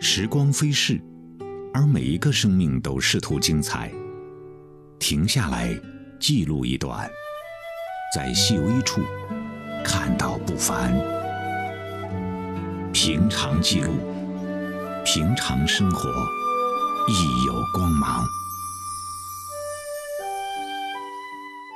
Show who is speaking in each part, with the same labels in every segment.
Speaker 1: 时光飞逝，而每一个生命都试图精彩。停下来，记录一段，在细微处看到不凡。平常记录，平常生活，亦有光芒。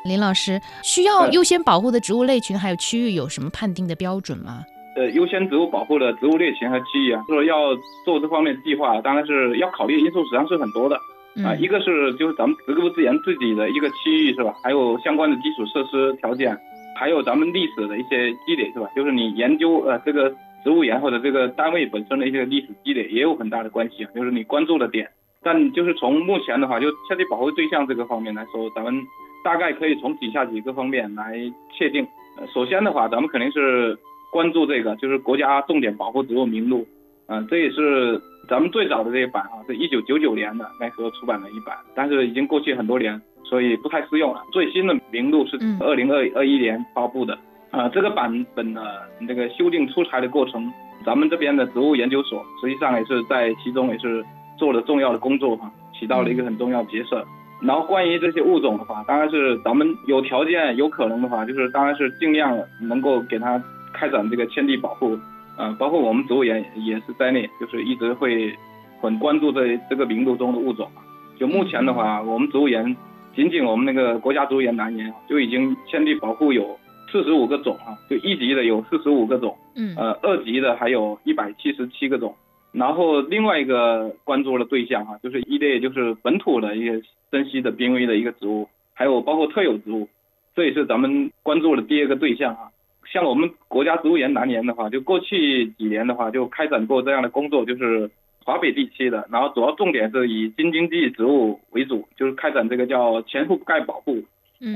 Speaker 2: 林老师，需要优先保护的植物类群还有区域有什么判定的标准吗？
Speaker 3: 呃，优先植物保护的植物类型和区域啊，就是要做这方面计划，当然是要考虑的因素实际上是很多的啊。一个是就是咱们植物资源自己的一个区域是吧？还有相关的基础设施条件，还有咱们历史的一些积累是吧？就是你研究呃这个植物园或者这个单位本身的一些历史积累也有很大的关系啊。就是你关注的点，但就是从目前的话，就限地保护对象这个方面来说，咱们。大概可以从以下几个方面来确定。呃，首先的话，咱们肯定是关注这个，就是国家重点保护植物名录。嗯，这也是咱们最早的这一版啊，是一九九九年的那时候出版的一版，但是已经过去很多年，所以不太适用了。最新的名录是二零二二一年发布的。啊，这个版本呢那个修订出台的过程，咱们这边的植物研究所实际上也是在其中也是做了重要的工作哈，起到了一个很重要的角色。然后关于这些物种的话，当然是咱们有条件、有可能的话，就是当然是尽量能够给它开展这个迁地保护，啊，包括我们植物园也是在内，就是一直会很关注这这个名录中的物种。就目前的话，我们植物园仅仅我们那个国家植物园南园就已经迁地保护有四十五个种啊，就一级的有四十五个种，嗯，呃，二级的还有一百七十七个种。然后另外一个关注的对象哈，就是一类就是本土的一些珍稀的濒危的一个植物，还有包括特有植物，这也是咱们关注的第二个对象哈。像我们国家植物园南园的话，就过去几年的话就开展过这样的工作，就是华北地区的，然后主要重点是以京津冀植物为主，就是开展这个叫全覆盖保护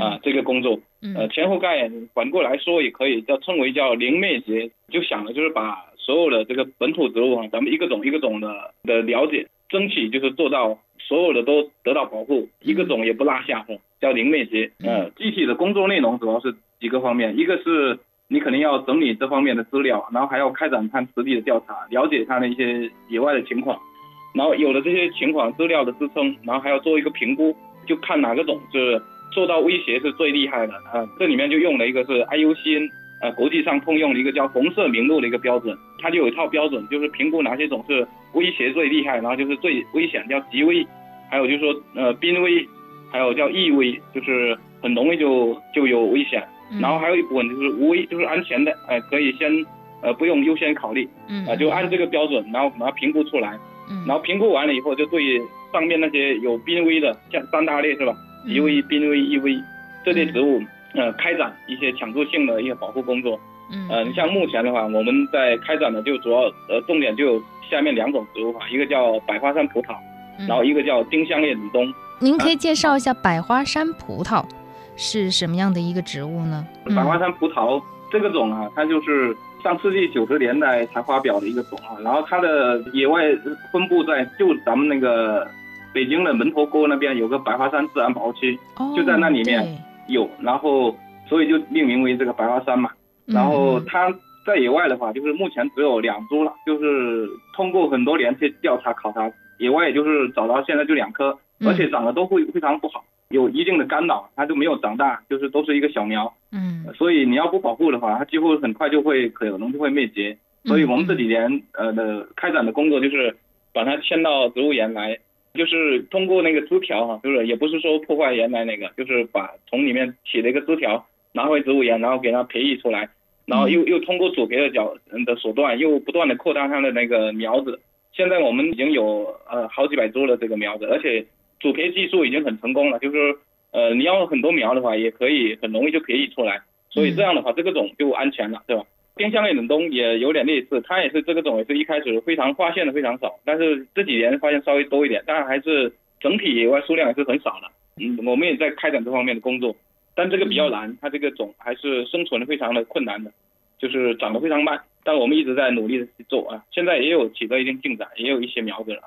Speaker 3: 啊这个工作。呃，全覆盖反过来说也可以叫称为叫零灭绝，就想的就是把。所有的这个本土植物啊，咱们一个种一个种的的了解，争取就是做到所有的都得到保护，一个种也不落下，叫零灭绝。呃，具体的工作内容主要是几个方面，一个是你肯定要整理这方面的资料，然后还要开展它实地的调查，了解它的一些野外的情况，然后有了这些情况资料的支撑，然后还要做一个评估，就看哪个种是受到威胁是最厉害的啊。这里面就用了一个是 IUCN。呃，国际上通用的一个叫红色名录的一个标准，它就有一套标准，就是评估哪些种是威胁最厉害，然后就是最危险，叫极危，还有就是说呃濒危，还有叫易危，就是很容易就就有危险，然后还有一部分就是无危，就是安全的，哎，可以先呃不用优先考虑，啊，就按这个标准，然后把它评估出来，然后评估完了以后，就对上面那些有濒危的，像三大类是吧？一危、濒危、易危这类植物。呃，开展一些抢救性的一些保护工作。嗯，像目前的话，我们在开展的就主要呃重点就有下面两种植物哈，一个叫百花山葡萄，然后一个叫丁香叶鲁冬。
Speaker 2: 您可以介绍一下百花山葡萄是什么样的一个植物呢？
Speaker 3: 百花山葡萄这个种啊，它就是上世纪九十年代才发表的一个种啊，然后它的野外分布在就咱们那个北京的门头沟那边有个百花山自然保护区，就在那里面。有，然后所以就命名为这个百花山嘛。然后它在野外的话，就是目前只有两株了，就是通过很多年去调查考察，野外也就是找到现在就两棵，而且长得都会非常不好，有一定的干扰，它就没有长大，就是都是一个小苗。嗯。所以你要不保护的话，它几乎很快就会可能就会灭绝。所以我们这几年呃的开展的工作就是把它迁到植物园来。就是通过那个枝条哈，就是也不是说破坏原来那个，就是把从里面起了一个枝条拿回植物园，然后给它培育出来，然后又又通过主培的角的手段，又不断的扩大它的那个苗子。现在我们已经有呃好几百株的这个苗子，而且主培技术已经很成功了，就是呃你要很多苗的话，也可以很容易就培育出来。所以这样的话，这个种就安全了，对吧？丁香类冷冬也有点类似，它也是这个种也是一开始非常发现的非常少，但是这几年发现稍微多一点，当然还是整体野外数量也是很少的。嗯，我们也在开展这方面的工作，但这个比较难，它这个种还是生存的非常的困难的，就是长得非常慢。但我们一直在努力的去做啊，现在也有取得一定进展，也有一些苗子了。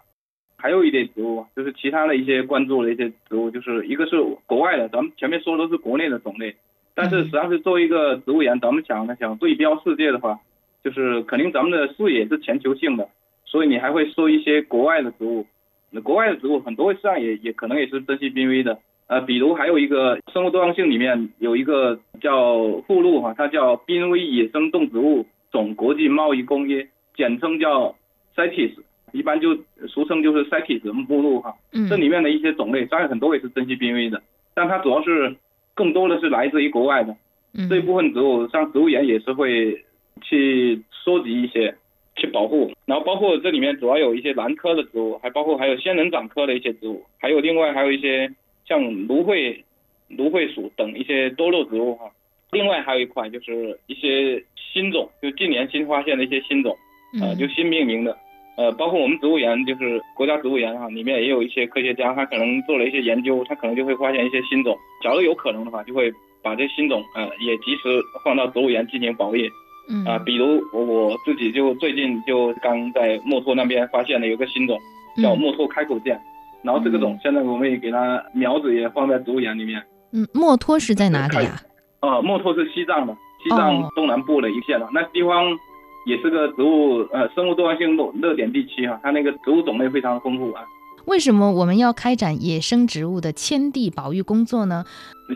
Speaker 3: 还有一类植物，就是其他的一些关注的一些植物，就是一个是国外的，咱们前面说的都是国内的种类。但是实际上是作为一个植物园，咱们想想对标世界的话，就是肯定咱们的视野是全球性的，所以你还会收一些国外的植物。那国外的植物很多实际上也也可能也是珍稀濒危的。呃，比如还有一个生物多样性里面有一个叫附录哈，它叫濒危野生动植物种国际贸易公约，简称叫 CITES，一般就俗称就是 CITES 目录哈。
Speaker 2: 嗯。
Speaker 3: 这里面的一些种类，当然很多也是珍稀濒危的，但它主要是更多的是来自于国外的。
Speaker 2: 嗯。
Speaker 3: 这一部分植物，像植物园也是会去收集一些。去保护，然后包括这里面主要有一些兰科的植物，还包括还有仙人掌科的一些植物，还有另外还有一些像芦荟、芦荟属等一些多肉植物哈。另外还有一块就是一些新种，就近年新发现的一些新种，呃，就新命名的，呃，包括我们植物园就是国家植物园哈，里面也有一些科学家，他可能做了一些研究，他可能就会发现一些新种，假如有可能的话，就会把这新种呃也及时放到植物园进行保育。嗯啊，比如我我自己就最近就刚在墨脱那边发现了有个新种，叫墨脱开口剑，然后这个种现在我们也给它苗子也放在植物园里面。
Speaker 2: 嗯，墨脱是在哪里啊？
Speaker 3: 啊，墨脱是西藏的，西藏东南部的一线了，那地方也是个植物呃生物多样性热热点地区哈，它那个植物种类非常丰富啊。
Speaker 2: 为什么我们要开展野生植物的迁地保育工作呢？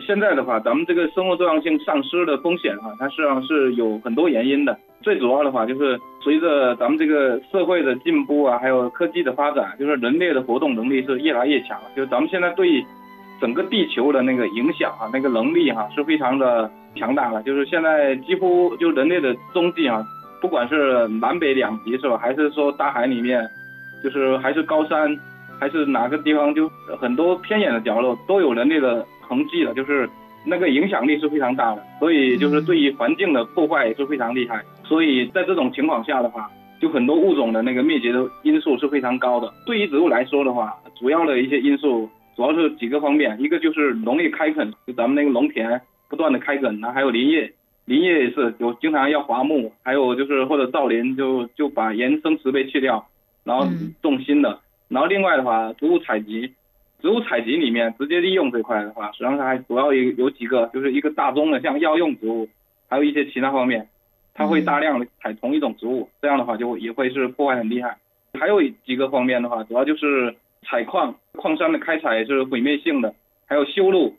Speaker 3: 现在的话，咱们这个生物多样性丧失的风险哈，它实际上是有很多原因的。最主要的话就是随着咱们这个社会的进步啊，还有科技的发展，就是人类的活动能力是越来越强了。就是咱们现在对整个地球的那个影响啊，那个能力哈是非常的强大了。就是现在几乎就人类的踪迹啊，不管是南北两极是吧，还是说大海里面，就是还是高山。还是哪个地方，就很多偏远的角落都有人类的痕迹了，就是那个影响力是非常大的，所以就是对于环境的破坏也是非常厉害。所以在这种情况下的话，就很多物种的那个灭绝的因素是非常高的。对于植物来说的话，主要的一些因素主要是几个方面，一个就是农业开垦，就咱们那个农田不断的开垦，然后还有林业，林业也是有经常要伐木，还有就是或者造林，就就把原生植被去掉，然后种新的。然后另外的话，植物采集，植物采集里面直接利用这块的话，实际上它还主要有有几个，就是一个大宗的，像药用植物，还有一些其他方面，它会大量的采同一种植物，这样的话就也会是破坏很厉害。还有几个方面的话，主要就是采矿，矿山的开采是毁灭性的，还有修路，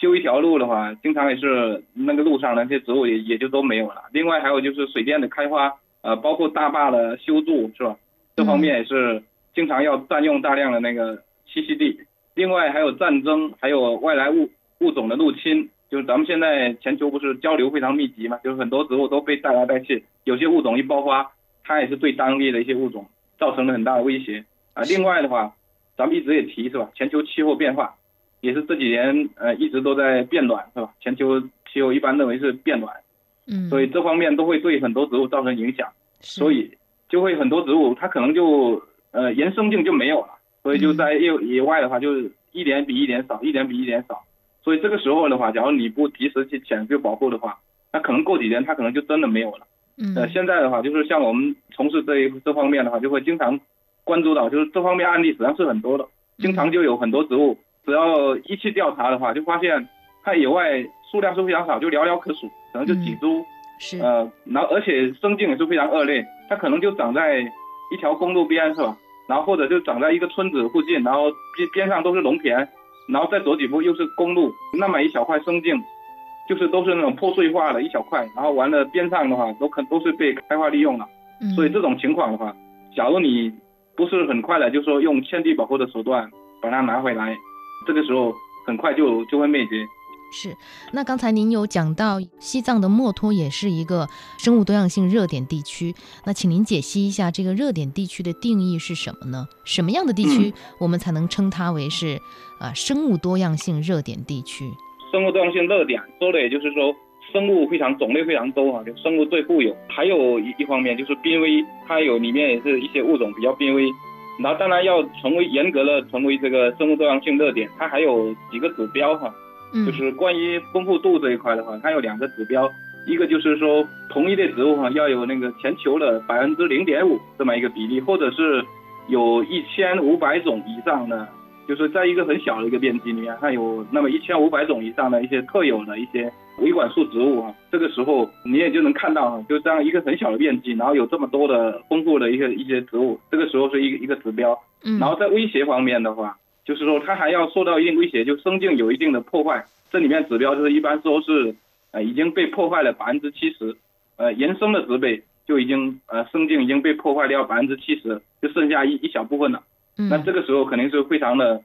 Speaker 3: 修一条路的话，经常也是那个路上那些植物也也就都没有了。另外还有就是水电的开发，呃，包括大坝的修筑，是吧？这方面也是。经常要占用大量的那个栖息地，另外还有战争，还有外来物物种的入侵，就是咱们现在全球不是交流非常密集嘛，就是很多植物都被带来带去，有些物种一爆发，它也是对当地的一些物种造成了很大的威胁啊。另外的话，咱们一直也提是吧，全球气候变化也是这几年呃一直都在变暖是吧？全球气候一般认为是变暖，
Speaker 2: 嗯，
Speaker 3: 所以这方面都会对很多植物造成影响，所以就会很多植物它可能就。呃，原生性就没有了，所以就在野野外的话，就是一年比一年少，一年比一年少。所以这个时候的话，假如你不及时去抢救保护的话，那可能过几年它可能就真的没有了。
Speaker 2: 嗯。
Speaker 3: 呃，现在的话，就是像我们从事这一这方面的话，就会经常关注到，就是这方面案例实际上是很多的，经常就有很多植物，只要一去调查的话，就发现它野外数量是非常少，就寥寥可数，可能就几株。
Speaker 2: 是。
Speaker 3: 呃，然后而且生境也是非常恶劣，它可能就长在。一条公路边是吧？然后或者就长在一个村子附近，然后边边上都是农田，然后再走几步又是公路，那么一小块生境，就是都是那种破碎化的一小块，然后完了边上的话都可都是被开发利用了。所以这种情况的话，假如你不是很快的就说用迁地保护的手段把它拿回来，这个时候很快就就会灭绝。
Speaker 2: 是，那刚才您有讲到西藏的墨脱也是一个生物多样性热点地区，那请您解析一下这个热点地区的定义是什么呢？什么样的地区我们才能称它为是啊生物多样性热点地区？
Speaker 3: 生物多样性热点说的也就是说生物非常种类非常多啊，就生物最富有。还有一一方面就是濒危，它有里面也是一些物种比较濒危。然后当然要成为严格的成为这个生物多样性热点，它还有几个指标哈。就是关于丰富度这一块的话，它有两个指标，一个就是说同一类植物哈要有那个全球的百分之零点五这么一个比例，或者是有一千五百种以上的就是在一个很小的一个面积里面，它有那么一千五百种以上的一些特有的一些维管束植物啊。这个时候你也就能看到，就这样一个很小的面积，然后有这么多的丰富的一些一些植物，这个时候是一个一个指标。
Speaker 2: 嗯，
Speaker 3: 然后在威胁方面的话，就是说它还要受到一定威胁，就生境有一定的破坏。这里面指标就是一般说是，呃，已经被破坏了百分之七十，呃，原生的植被就已经呃生境已经被破坏掉百分之七十，就剩下一一小部分了。
Speaker 2: 嗯
Speaker 3: 那这个时候肯定是非常的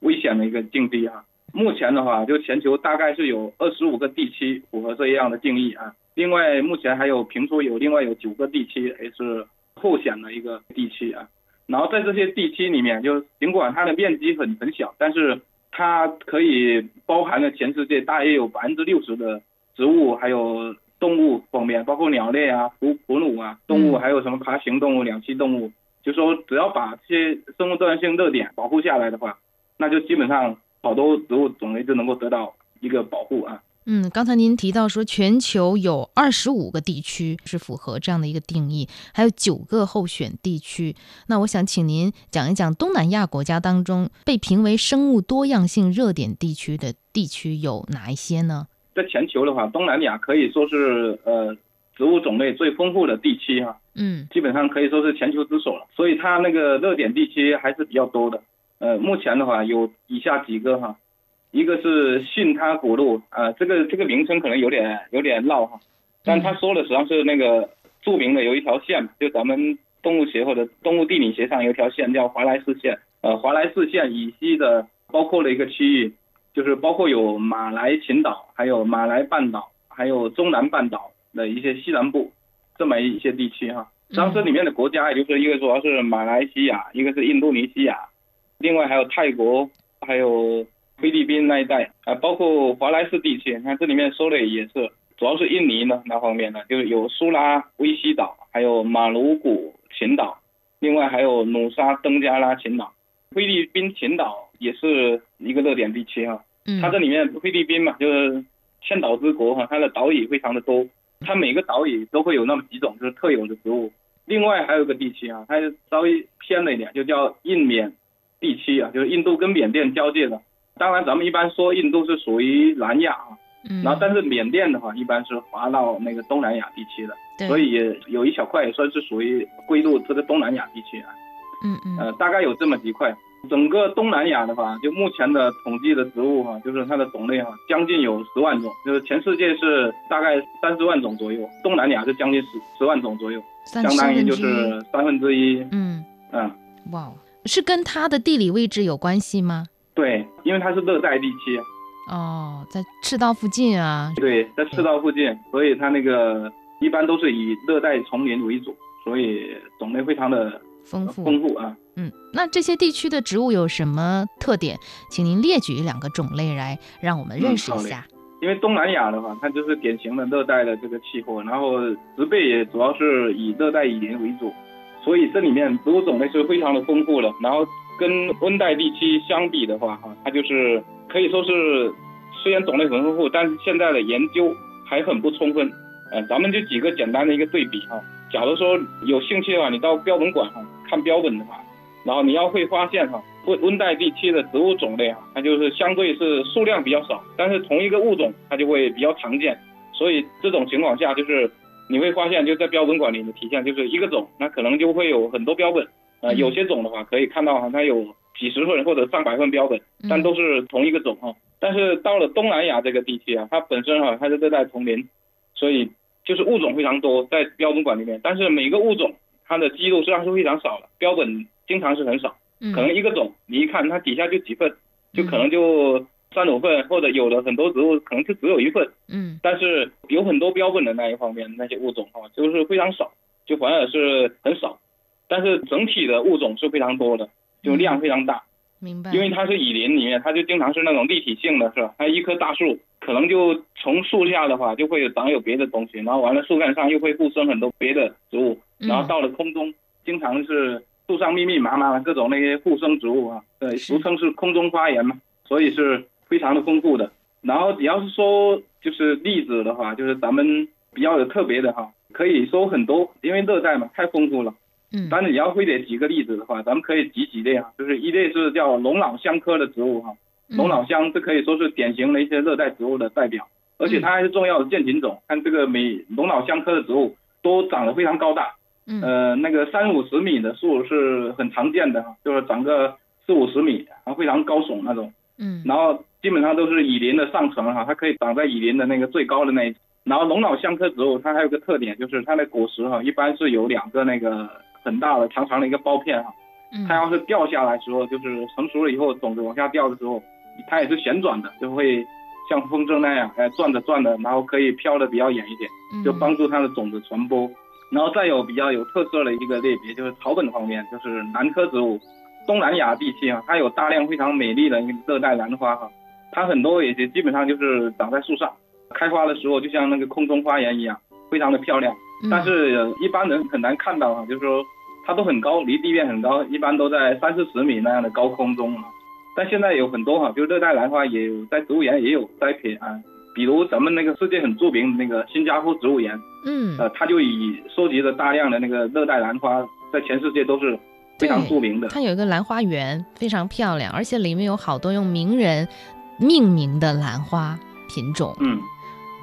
Speaker 3: 危险的一个境地啊。目前的话，就全球大概是有二十五个地区符合这样的定义啊。另外，目前还有评出有另外有九个地区也是候选的一个地区啊。然后在这些地区里面，就尽管它的面积很很小，但是它可以包含了全世界大约有百分之六十的植物还有动物方面，包括鸟类啊、哺哺乳啊动物，
Speaker 2: 嗯
Speaker 3: 还有什么爬行动物、两栖动物。就说只要把这些生物多样性热点保护下来的话，那就基本上好多植物种类就能够得到一个保护啊。
Speaker 2: 嗯，刚才您提到说，全球有二十五个地区是符合这样的一个定义，还有九个候选地区。那我想请您讲一讲东南亚国家当中被评为生物多样性热点地区的地区有哪一些呢？
Speaker 3: 在全球的话，东南亚可以说是呃植物种类最丰富的地区哈、
Speaker 2: 嗯
Speaker 3: 基本上可以说是全球之首了。所以它那个热点地区还是比较多的。呃，目前的话有以下几个哈，一个是巽他古路啊、这个这个名称可能有点有点绕哈，但他说的实际上是那个著名的有一条线，就咱们动物学或者动物地理学上有一条线叫华莱士线。呃，华莱士线以西的包括了一个区域，就是包括有马来群岛，还有马来半岛，还有中南半岛的一些西南部这么一些地区哈。当时里面的国家，也就是一个主要是马来西亚，一个是印度尼西亚，另外还有泰国，还有菲律宾那一带啊，包括华莱士地区，你看这里面说的也是，主要是印尼呢那方面的，就是有苏拉威西岛，还有马鲁古群岛，另外还有努沙登加拉群岛，菲律宾群岛也是一个热点地区哈。
Speaker 2: 嗯，
Speaker 3: 它这里面菲律宾嘛，就是千岛之国哈，它的岛屿非常的多，它每个岛屿都会有那么几种就是特有的植物。另外还有一个地区啊，它稍微偏了一点，就叫印缅地区啊，就是印度跟缅甸交界的。当然，咱们一般说印度是属于南亚啊，
Speaker 2: 嗯，
Speaker 3: 然后但是缅甸的话，一般是划到那个东南亚地区的，所以也有一小块也算是属于归入这个东南亚地区啊。
Speaker 2: 嗯嗯
Speaker 3: 呃，大概有这么几块。整个东南亚的话，就目前的统计的植物哈、就是它的种类哈、将近有十万种，就是全世界是大概三十万种左右，东南亚是将近十十万种左右，相当于就是三分之一。
Speaker 2: 嗯，
Speaker 3: 嗯，
Speaker 2: 哇哦，是跟它的地理位置有关系吗？
Speaker 3: 对，因为它是热带地区，
Speaker 2: 哦，在赤道附近啊。
Speaker 3: 对，在赤道附近，所以它那个一般都是以热带丛林为主，所以种类非常的
Speaker 2: 丰富，
Speaker 3: 丰富啊。
Speaker 2: 嗯，那这些地区的植物有什么特点？请您列举两个种类来让我们认识一下。
Speaker 3: 因为东南亚的话，它就是典型的热带的这个气候，然后植被也主要是以热带雨林为主，所以这里面植物种类是非常的丰富的。然后跟温带地区相比的话，哈，它就是可以说是虽然种类很丰富，但是现在的研究还很不充分。呃，咱们就几个简单的一个对比哈。假如说有兴趣的话，你到标本馆哈看标本的话，然后你要会发现哈，温温带地区的植物种类啊，它就是相对是数量比较少，但是同一个物种它就会比较常见，所以这种情况下就是你会发现就在标本馆里的体现就是一个种，那可能就会有很多标本，呃，
Speaker 2: 嗯
Speaker 3: 有些种的话可以看到哈，它有几十份或者上百份标本，但都是同一个种哈。但是到了东南亚这个地区啊，它本身哈它是热带丛林，所以就是物种非常多在标本馆里面，但是每个物种它的记录虽然是非常少的，标本经常是很少。
Speaker 2: 嗯，
Speaker 3: 可能一个种，你一看它底下就几份，就可能就三五份，或者有的很多植物可能就只有一份，
Speaker 2: 嗯。
Speaker 3: 但是有很多标本的那一方面那些物种哈，就是非常少，就反而是很少，但是整体的物种是非常多的，就量非常大，
Speaker 2: 明白。
Speaker 3: 因为它是雨林里面，它就经常是那种立体性的，是吧？它一棵大树可能就从树下的话就会长有别的东西，然后完了树干上又会附生很多别的植物，
Speaker 2: 嗯
Speaker 3: 然后到了空中，经常是树上密密麻麻的各种那些附生植物啊，对，俗称是空中花园嘛，所以是非常的丰富的。然后你要是说就是例子的话，就是咱们比较有特别的哈，可以说很多，因为热带嘛太丰富了。
Speaker 2: 嗯，
Speaker 3: 但是你要非得举个例子的话，咱们可以举几类啊，就是一类是叫龙脑香科的植物哈，
Speaker 2: 嗯
Speaker 3: 龙脑香这可以说是典型的一些热带植物的代表，而且它还是重要的健品种。看这个每龙脑香科的植物都长得非常高大，
Speaker 2: 嗯
Speaker 3: 呃，那个三五十米的树是很常见的哈，就是长个四五十米，然后非常高耸那种。
Speaker 2: 嗯
Speaker 3: 然后基本上都是蚁林的上层哈，它可以长在蚁林的那个最高的那一层。然后龙脑香科植物它还有个特点，就是它的果实哈，一般是有两个那个很大的长长的一个包片哈，
Speaker 2: 嗯
Speaker 3: 它要是掉下来的时候，就是成熟了以后种子往下掉的时候，它也是旋转的，就会像风筝那样，哎转着转着，然后可以飘得比较远一点，
Speaker 2: 嗯
Speaker 3: 就帮助它的种子传播。然后再有比较有特色的一个类别，就是草本方面，就是兰科植物。东南亚地区啊，它有大量非常美丽的一个热带兰花哈，它很多也就基本上就是长在树上，开花的时候就像那个空中花园一样，非常的漂亮。
Speaker 2: 嗯
Speaker 3: 但是呃一般人很难看到啊，就是说它都很高，离地面很高，一般都在三四十米那样的高空中啊。但现在有很多哈、就热带兰花也有在植物园也有栽培啊，比如咱们那个世界很著名的那个新加坡植物园，
Speaker 2: 嗯
Speaker 3: 呃，它就以收集了大量的那个热带兰花，在全世界都是非常著名的。
Speaker 2: 它有一个兰花园，非常漂亮，而且里面有好多用名人命名的兰花品种。
Speaker 3: 嗯。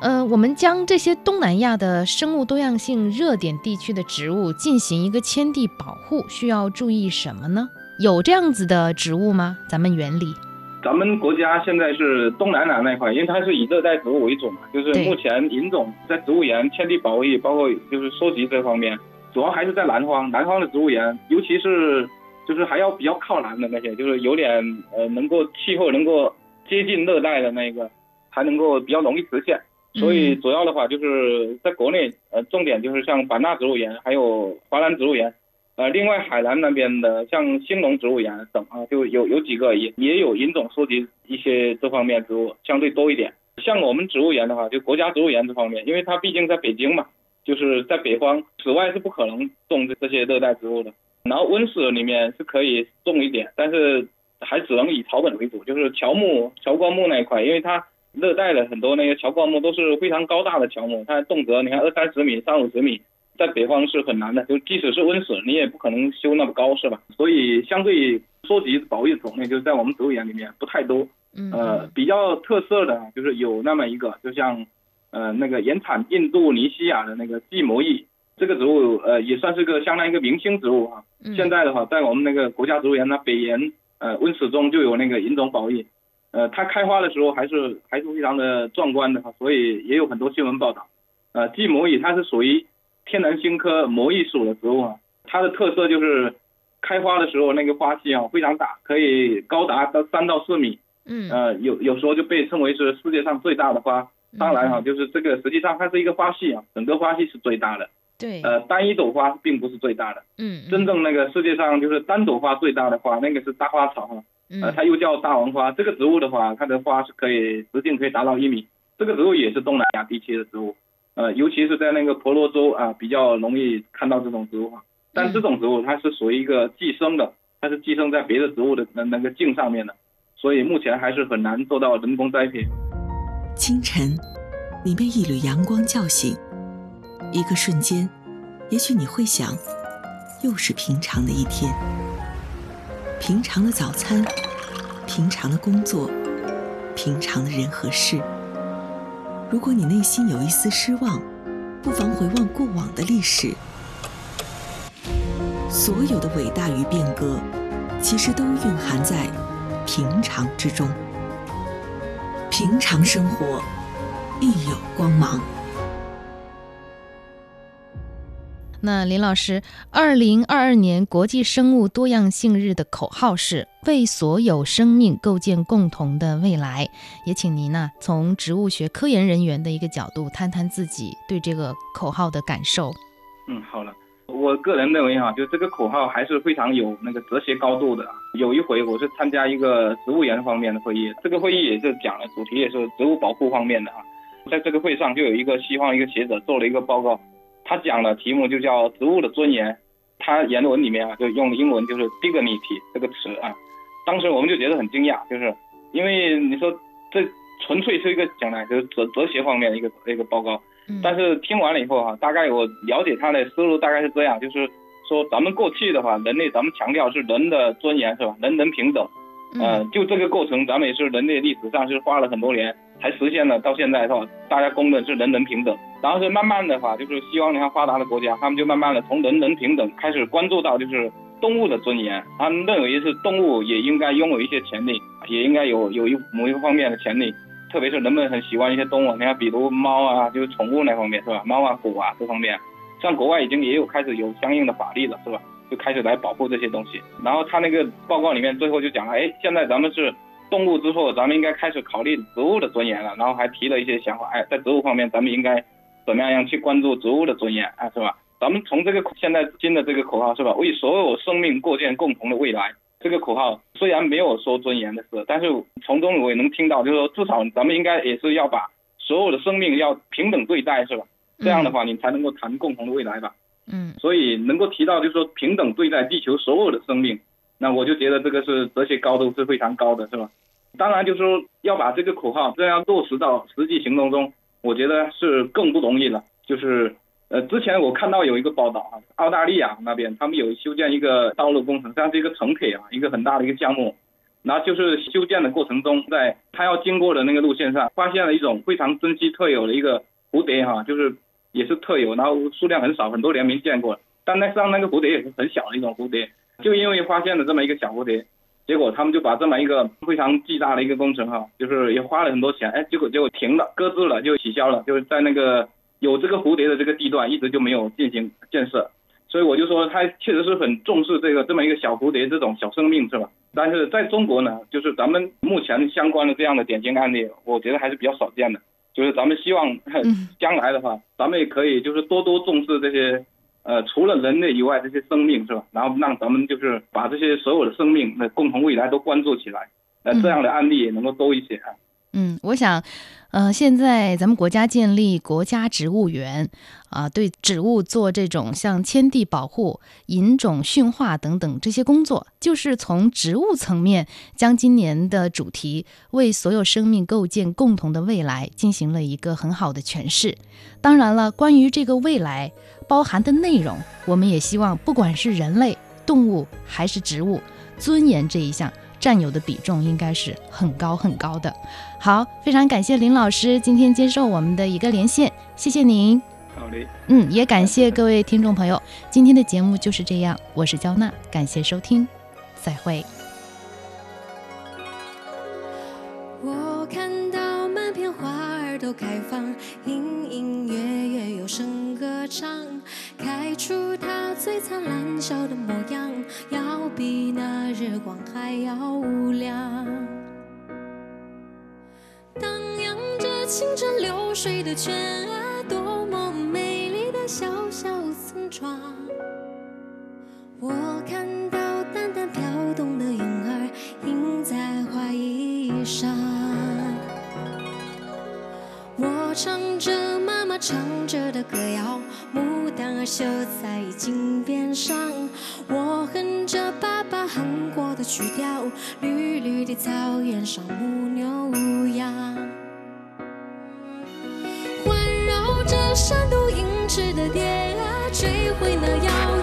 Speaker 2: 呃，我们将这些东南亚的生物多样性热点地区的植物进行一个迁地保护，需要注意什么呢？有这样子的植物吗？咱们园里？
Speaker 3: 咱们国家现在是东南亚那块，因为它是以热带植物为主嘛，就是目前引种在植物园天地保护，包括就是收集这方面，主要还是在南方，南方的植物园，尤其是就是还要比较靠南的那些，就是有点呃能够气候能够接近热带的那个，还能够比较容易实现。所以主要的话就是在国内，呃，重点就是像版纳植物园，还有华南植物园，呃，另外海南那边的像兴隆植物园等啊，就有有几个也也有引种收集一些这方面植物，相对多一点。像我们植物园的话，就国家植物园这方面，因为它毕竟在北京嘛，就是在北方，室外是不可能种这这些热带植物的。然后温室里面是可以种一点，但是还只能以草本为主，就是乔木、乔灌木那一块，因为它热带的很多那个乔灌木都是非常高大的乔木，它动辄你看二三十米、三五十米，在北方是很难的，就即使是温室，你也不可能修那么高，是吧？所以相对收集保育种类，就是在我们植物园里面不太多。
Speaker 2: 嗯，
Speaker 3: 呃，比较特色的就是有那么一个，就像呃那个原产印度尼西亚的那个季摩异，这个植物呃也算是个相当于一个明星植物啊、
Speaker 2: 嗯
Speaker 3: 现在的话，在我们那个国家植物园呢，北岩呃温室中就有那个银种保育，呃，它开花的时候还是还是非常的壮观的哈，所以也有很多新闻报道。呃，季摩蚁它是属于天南星科魔芋属的植物啊，它的特色就是开花的时候那个花期啊非常大，可以高达到三到四米，
Speaker 2: 嗯，
Speaker 3: 呃，有有时候就被称为是世界上最大的花。当然哈、
Speaker 2: 嗯
Speaker 3: 就是这个实际上它是一个花系啊，整个花系是最大的，
Speaker 2: 对，
Speaker 3: 呃，单一朵花并不是最大的。
Speaker 2: 嗯，
Speaker 3: 真正那个世界上就是单朵花最大的花，那个是大花草哈，呃，
Speaker 2: 嗯
Speaker 3: 它又叫大王花。这个植物的话，它的花是可以直径可以达到一米。这个植物也是东南亚地区的植物，呃，尤其是在那个婆罗洲啊，比较容易看到这种植物哈。但这种植物它是属于一个寄生的，它是寄生在别的植物的那那个茎上面的，所以目前还是很难做到人工栽培。
Speaker 4: 清晨，你被一缕阳光叫醒，一个瞬间，也许你会想，又是平常的一天，平常的早餐，平常的工作，平常的人和事。如果你内心有一丝失望，不妨回望过往的历史，所有的伟大与变革，其实都蕴含在平常之中。平常生活，亦有光芒。
Speaker 2: 那林老师，二零二二年国际生物多样性日的口号是“为所有生命构建共同的未来”，也请您呢从植物学科研人员的一个角度谈谈自己对这个口号的感受。
Speaker 3: 嗯，好了，我个人认为哈、就这个口号还是非常有那个哲学高度的。有一回我是参加一个植物园方面的会议，这个会议也是讲了主题也是植物保护方面的啊。在这个会上就有一个西方一个学者做了一个报告，他讲的题目就叫植物的尊严。他原文里面啊就用英文就是 dignity 这个词啊，当时我们就觉得很惊讶，就是因为你说这纯粹是一个讲的就是哲哲学方面的一个一个报告。
Speaker 2: 嗯，
Speaker 3: 但是听完了以后哈、大概我了解他的思路大概是这样，就是说咱们过去的话，人类咱们强调是人的尊严是吧？人人平等。呃，就这个过程，咱们也是人类历史上是花了很多年才实现了，到现在是吧？大家公认是人人平等。然后是慢慢的话，就是希望你看发达的国家，他们就慢慢的从人人平等开始关注到就是动物的尊严，他们认为是动物也应该拥有一些权利，也应该有有一某一个方面的权利。特别是人们很喜欢一些动物，你看比如猫啊，就是宠物那方面是吧？猫啊、狗啊这方面，像国外已经也有开始有相应的法律了，是吧？就开始来保护这些东西。然后他那个报告里面最后就讲了，哎，现在咱们是动物之后，咱们应该开始考虑植物的尊严了。然后还提了一些想法，哎，在植物方面，咱们应该怎么样样去关注植物的尊严，啊，是吧？咱们从这个现在新的这个口号是吧？为所有生命构建共同的未来。这个口号虽然没有说尊严的事，但是从中我也能听到，就是说至少咱们应该也是要把所有的生命要平等对待，是吧？这样的话你才能够谈共同的未来吧。
Speaker 2: 嗯。
Speaker 3: 所以能够提到就是说平等对待地球所有的生命，那我就觉得这个是哲学高度是非常高的，是吧？当然就是说要把这个口号这样落实到实际行动中，我觉得是更不容易了，就是。呃，之前我看到有一个报道啊，澳大利亚那边他们有修建一个道路工程，像是一个城铁啊，一个很大的一个项目。然后就是修建的过程中，在他要经过的那个路线上，发现了一种非常珍稀特有的一个蝴蝶哈，就是也是特有，然后数量很少，很多年没见过。但那上那个蝴蝶也是很小的一种蝴蝶，就因为发现了这么一个小蝴蝶，结果他们就把这么一个非常巨大的一个工程哈，就是也花了很多钱，哎，结果结果停了，搁置了，就取消了，就是在那个。有这个蝴蝶的这个地段，一直就没有进行建设，所以我就说他确实是很重视这个这么一个小蝴蝶这种小生命，是吧？但是在中国呢，就是咱们目前相关的这样的典型案例，我觉得还是比较少见的。就是咱们希望 将来的话，咱们也可以就是多多重视这些，呃，除了人类以外这些生命，是吧？然后让咱们就是把这些所有的生命那共同未来都关注起来，那，这样的案例也能够多一些啊。
Speaker 2: 嗯，我想。呃，现在咱们国家建立国家植物园，啊，对植物做这种像迁地保护、引种驯化等等这些工作，就是从植物层面将今年的主题“为所有生命构建共同的未来”进行了一个很好的诠释。当然了，关于这个未来包含的内容，我们也希望不管是人类、动物还是植物，尊严这一项。占有的比重应该是很高很高的。好，非常感谢林老师今天接受我们的一个连线，谢谢您。
Speaker 3: 好嘞。
Speaker 2: 嗯，也感谢各位听众朋友，今天的节目就是这样，我是焦娜，感谢收听，再会。
Speaker 5: 我看到满片花儿都开放，隐隐约约有声歌唱，开出它最灿烂笑的模样。要比那日光还要亮，荡漾着清澈流水的泉啊，多么美丽的小小村庄。我看到淡淡飘动的云儿，印在花衣上。我唱着唱着的歌谣，牡丹儿绣在襟边上。我哼着爸爸哼过的曲调，绿绿的草原上牧牛羊，环绕着山都银翅的蝶啊，追回那遥远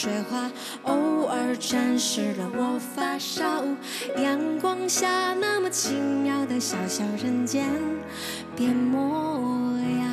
Speaker 5: 水花，偶尔沾湿了我发梢。阳光下那么奇妙的小小人间，变模样